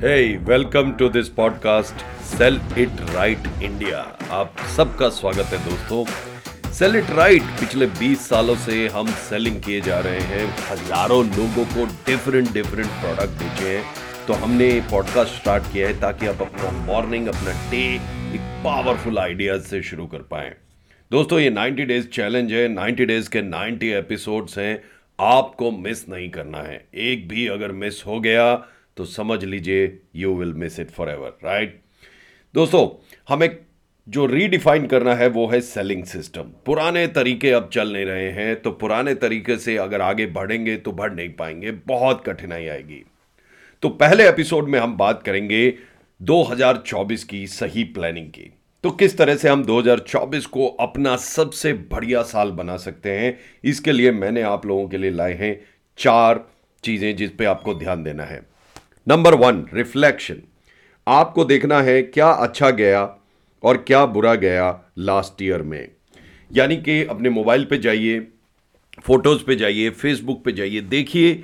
Hey, welcome to this podcast Sell It Right India. आप सबका स्वागत है दोस्तों। सेल इट राइट पिछले 20 सालों से हम सेलिंग किए जा रहे हैं। हज़ारों लोगों को डिफरेंट डिफरेंट प्रोडक्ट बेचे हैं। तो हमने पॉडकास्ट स्टार्ट किया है ताकि आप अपना मॉर्निंग अपना डे एक पावरफुल आइडियाज़ से शुरू कर पाएँ। दोस्तों ये 90 डेज़ चैलेंज है। 90 डेज़ के 90 एपिसोड्स हैं। आपको मिस नहीं करना है। एक भी अगर मिस हो गया तो समझ लीजिए you will miss it forever right दोस्तों, हमें जो रीडिफाइन करना है, वो है सेलिंग सिस्टम पुराने तरीके अब चल नहीं रहे हैं तो पुराने तरीके से अगर आगे बढ़ेंगे तो बढ़ नहीं पाएँगे, बहुत कठिनाई आएगी। तो पहले एपिसोड में हम बात करेंगे 2024 की सही प्लानिंग की। तो किस तरह से हम 2024 को अपना सबसे बढ़िया साल बना सकते हैं, इसके लिए मैंने आप लोगों के लिए लाए हैं चार चीज़ें जिस पे आपको ध्यान देना है। नंबर वन रिफ्लेक्शन आपको देखना है क्या अच्छा गया और क्या बुरा गया लास्ट ईयर में। यानी कि अपने मोबाइल पे जाइए फ़ोटोज़ पे जाइए फेसबुक पे जाइए, देखिए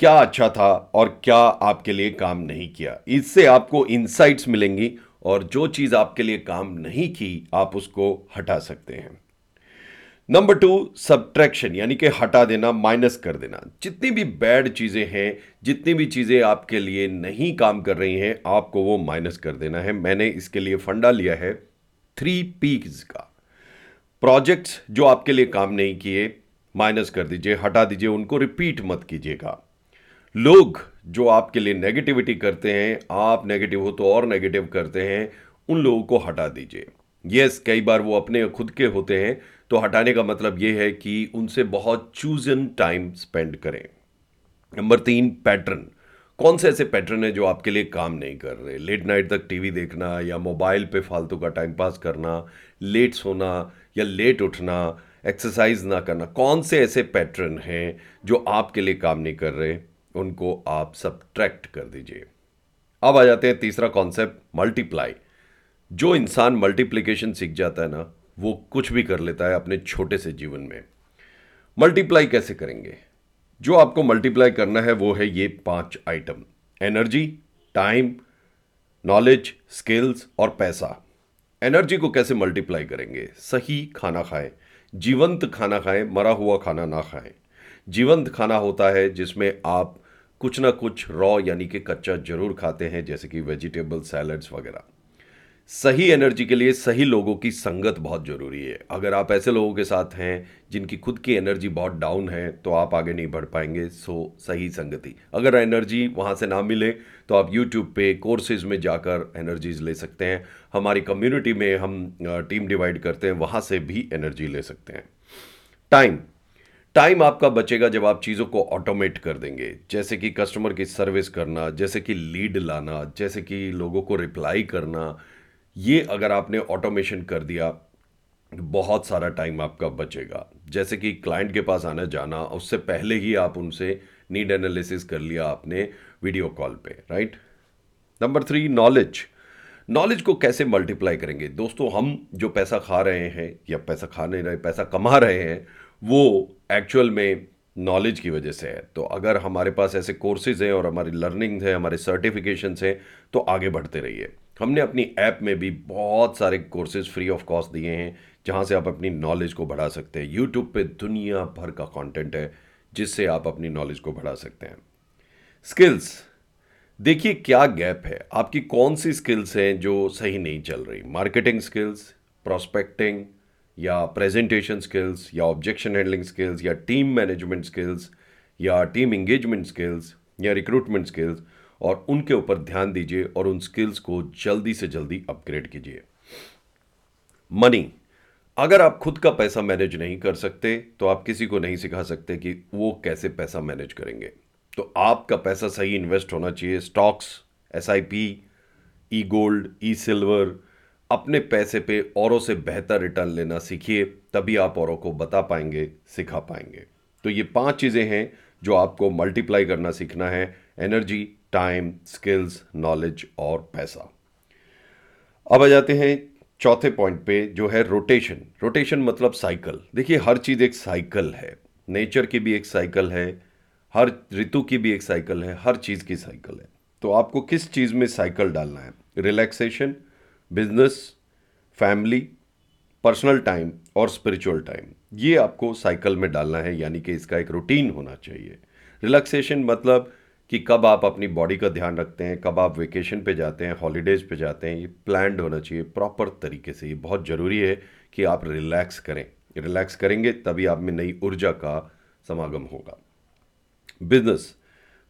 क्या अच्छा था और क्या आपके लिए काम नहीं किया। इससे आपको इंसाइट्स मिलेंगी और जो चीज़ आपके लिए काम नहीं की, आप उसको हटा सकते हैं। नंबर टू सब्ट्रैक्शन यानी कि हटा देना माइनस कर देना। जितनी भी बैड चीज़ें हैं, जितनी भी चीज़ें आपके लिए नहीं काम कर रही हैं, आपको वो माइनस कर देना है। मैंने इसके लिए फंडा लिया है थ्री पीज का। प्रोजेक्ट्स जो आपके लिए काम नहीं किए माइनस कर दीजिए, हटा दीजिए, उनको रिपीट मत कीजिएगा। लोग जो आपके लिए नेगेटिविटी करते हैं, आप नेगेटिव हो तो और नेगेटिव करते हैं, उन लोगों को हटा दीजिए। यस कई बार वो अपने खुद के होते हैं तो हटाने का मतलब ये है कि उनसे बहुत चूजन टाइम स्पेंड करें। नंबर तीन पैटर्न कौन से ऐसे पैटर्न है जो आपके लिए काम नहीं कर रहे? लेट नाइट तक टीवी देखना या मोबाइल पे फालतू का टाइम पास करना लेट सोना या लेट उठना एक्सरसाइज ना करना। कौन से ऐसे पैटर्न हैं जो आपके लिए काम नहीं कर रहे? उनको आप सब कर दीजिए। अब आ जाते हैं तीसरा कॉन्सेप्ट मल्टीप्लाई जो इंसान मल्टीप्लीकेशन सीख जाता है ना वो कुछ भी कर लेता है अपने छोटे से जीवन में। मल्टीप्लाई कैसे करेंगे? जो आपको मल्टीप्लाई करना है, वो है ये पाँच item. Energy, time, knowledge, skills और पैसा। एनर्जी को कैसे मल्टीप्लाई करेंगे? सही खाना खाएँ। जीवंत खाना खाएँ, मरा हुआ खाना ना खाएँ। जीवंत खाना होता है जिसमें आप कुछ ना कुछ रॉ यानी कि कच्चा ज़रूर खाते हैं, जैसे कि वेजिटेबल सैलड्स वगैरह। सही एनर्जी के लिए सही लोगों की संगत बहुत ज़रूरी है। अगर आप ऐसे लोगों के साथ हैं, जिनकी खुद की एनर्जी बहुत डाउन है तो आप आगे नहीं बढ़ पाएँगे। सो सही संगति। अगर एनर्जी वहाँ से ना मिले तो आप यूट्यूब पे कोर्सेज में जाकर एनर्जीज ले सकते हैं। हमारी कम्युनिटी में हम टीम डिवाइड करते हैं, वहाँ से भी एनर्जी ले सकते हैं। टाइम टाइम आपका बचेगा जब आप चीज़ों को ऑटोमेट कर देंगे। जैसे कि कस्टमर की सर्विस करना, जैसे कि लीड लाना, जैसे कि लोगों को रिप्लाई करना ये अगर आपने ऑटोमेशन कर दिया, बहुत सारा टाइम आपका बचेगा। जैसे कि क्लाइंट के पास आना जाना, उससे पहले ही आप उनसे नीड एनालिसिस कर लिया आपने वीडियो कॉल पे right number three knowledge knowledge को कैसे मल्टीप्लाई करेंगे? दोस्तों, हम जो पैसा खा रहे हैं, या पैसा खा नहीं रहे, पैसा कमा रहे हैं, वो एक्चुअल में नॉलेज की वजह से है। तो अगर हमारे पास ऐसे कोर्सेज हैं और हमारी लर्निंग्स हैं, हमारे सर्टिफिकेशन हैं तो आगे बढ़ते रहिए। हमने अपनी ऐप में भी बहुत सारे कोर्सेज फ्री ऑफ़ कॉस्ट दिए हैं, जहाँ से आप अपनी नॉलेज को बढ़ा सकते हैं। यूट्यूब पे दुनिया भर का कंटेंट है, जिससे आप अपनी नॉलेज को बढ़ा सकते हैं। स्किल्स देखिए क्या गैप है। आपकी कौन सी स्किल्स हैं जो सही नहीं चल रही? मार्केटिंग स्किल्स प्रोस्पेक्टिंग या प्रेजेंटेशन स्किल्स या ऑब्जेक्शन हैंडलिंग स्किल्स या टीम मैनेजमेंट स्किल्स या टीम इंगेजमेंट स्किल्स या रिक्रूटमेंट स्किल्स और उनके ऊपर ध्यान दीजिए और उन स्किल्स को जल्दी से जल्दी अपग्रेड कीजिए। मनी अगर आप खुद का पैसा मैनेज नहीं कर सकते तो आप किसी को नहीं सिखा सकते कि वो कैसे पैसा मैनेज करेंगे। तो आपका पैसा सही इन्वेस्ट होना चाहिए। Stocks S I P E gold E silver अपने पैसे पे औरों से बेहतर रिटर्न लेना सीखिए, तभी आप औरों को बता पाएँगे, सिखा पाएँगे। तो ये पाँच चीज़ें हैं जो आपको मल्टीप्लाई करना सीखना है। एनर्जी टाइम स्किल्स नॉलेज और पैसा। अब आ जाते हैं चौथे पॉइंट पे, जो है रोटेशन रोटेशन मतलब साइकिल देखिए, हर चीज़ एक साइकिल है। नेचर की भी एक साइकिल है, हर ऋतु की भी एक साइकिल है, हर चीज़ की साइकिल है। तो आपको किस चीज़ में साइकिल डालना है? Relaxation business family personal time और स्पिरिचुअल टाइम ये आपको साइकिल में डालना है, यानी कि इसका एक रूटीन होना चाहिए। रिलैक्सेशन मतलब कि कब आप अपनी बॉडी का ध्यान रखते हैं, कब आप वेकेशन पे जाते हैं हॉलीडेज पे जाते हैं, ये प्लान्ड होना चाहिए प्रॉपर तरीके से, ये बहुत ज़रूरी है कि आप रिलैक्स करें। रिलैक्स करेंगे, तभी आप में नई ऊर्जा का समागम होगा। बिज़नेस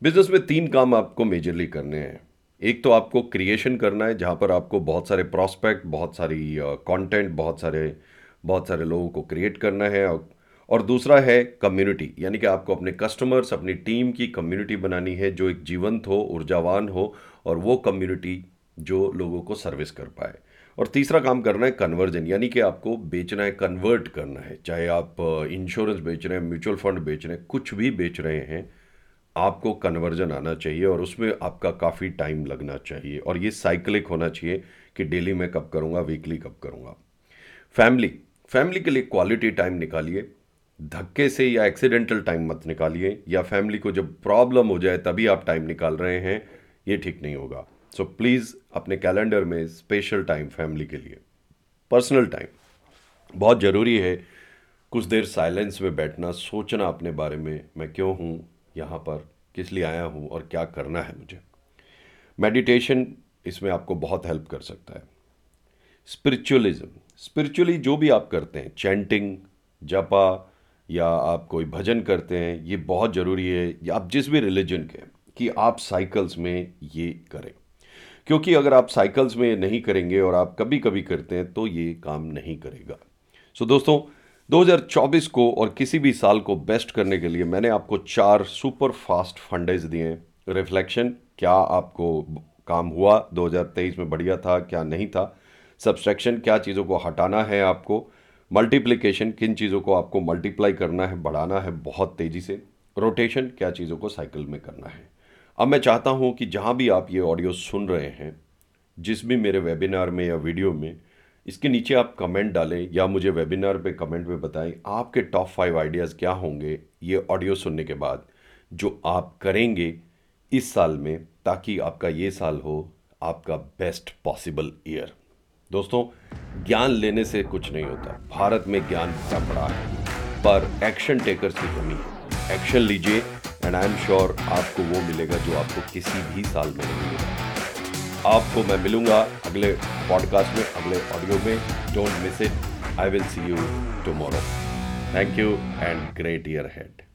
बिज़नेस में तीन काम आपको मेजरली करने हैं। एक तो आपको क्रिएशन करना है, जहाँ पर आपको बहुत सारे प्रॉस्पेक्ट बहुत सारी कंटेंट बहुत सारे बहुत सारे लोगों को क्रिएट करना है और और दूसरा है कम्युनिटी यानी कि आपको अपने कस्टमर्स अपनी टीम की कम्युनिटी बनानी है, जो एक जीवंत हो, ऊर्जावान हो, और वो कम्युनिटी जो लोगों को सर्विस कर पाए। और तीसरा काम करना है कन्वर्जन यानी कि आपको बेचना है कन्वर्ट करना है। चाहे आप इंश्योरेंस बेच रहे हैं म्यूचुअल फंड बेच रहे हैं, कुछ भी बेच रहे हैं, आपको कन्वर्जन आना चाहिए और उसमें आपका काफ़ी टाइम लगना चाहिए। और ये साइकिलिक होना चाहिए कि डेली मैं कब करूँगा वीकली कब करूँगा। फैमिली फैमिली के लिए क्वालिटी टाइम निकालिए। धक्के से या एक्सीडेंटल टाइम मत निकालिए या फैमिली को जब प्रॉब्लम हो जाए तभी आप टाइम निकाल रहे हैं ये ठीक नहीं होगा। सो so, प्लीज़ अपने कैलेंडर में स्पेशल टाइम फैमिली के लिए। पर्सनल टाइम बहुत ज़रूरी है। कुछ देर साइलेंस में बैठना सोचना अपने बारे में मैं क्यों हूँ यहाँ पर किस लिए आया हूँ और क्या करना है मुझे। मेडिटेशन इसमें आपको बहुत हेल्प कर सकता है। स्पिरिचुअलिज्म स्पिरिचुअली जो भी आप करते हैं चैंटिंग जपा या आप कोई भजन करते हैं ये बहुत ज़रूरी है या आप जिस भी रिलीजन के कि आप साइकिल्स में ये करें। क्योंकि अगर आप साइकिल्स में नहीं करेंगे और आप कभी कभी करते हैं तो ये काम नहीं करेगा। सो so, दोस्तों 2024 को और किसी भी साल को बेस्ट करने के लिए मैंने आपको चार सुपर फास्ट फंडेज दिए हैं। रिफ्लेक्शन क्या आपको काम हुआ? 2023 में बढ़िया था क्या नहीं था? सब्सट्रैक्शन क्या चीज़ों को हटाना है आपको? मल्टीप्लिकेशन किन चीज़ों को आपको मल्टीप्लाई करना है, बढ़ाना है, बहुत तेज़ी से। रोटेशन, क्या चीज़ों को साइकिल में करना है। अब मैं चाहता हूँ कि जहाँ भी आप ये ऑडियो सुन रहे हैं, जिस भी मेरे वेबिनार में या वीडियो में, इसके नीचे आप कमेंट डालें या मुझे वेबिनार पे कमेंट में बताएँ, आपके टॉप फाइव आइडियाज़ क्या होंगे ये ऑडियो सुनने के बाद, जो आप करेंगे इस साल में, ताकि आपका ये साल हो आपका बेस्ट पॉसिबल ईयर। दोस्तों, ज्ञान लेने से कुछ नहीं होता। भारत में ज्ञान भरा पड़ा है, पर एक्शन टेकर्स की कमी है। एक्शन लीजिए एंड आई एम श्योर आपको वो मिलेगा जो आपको किसी भी साल में नहीं मिलेगा। आपको मैं मिलूँगा अगले पॉडकास्ट में, अगले ऑडियो में। Don't miss it I will see you tomorrow thank you and great year ahead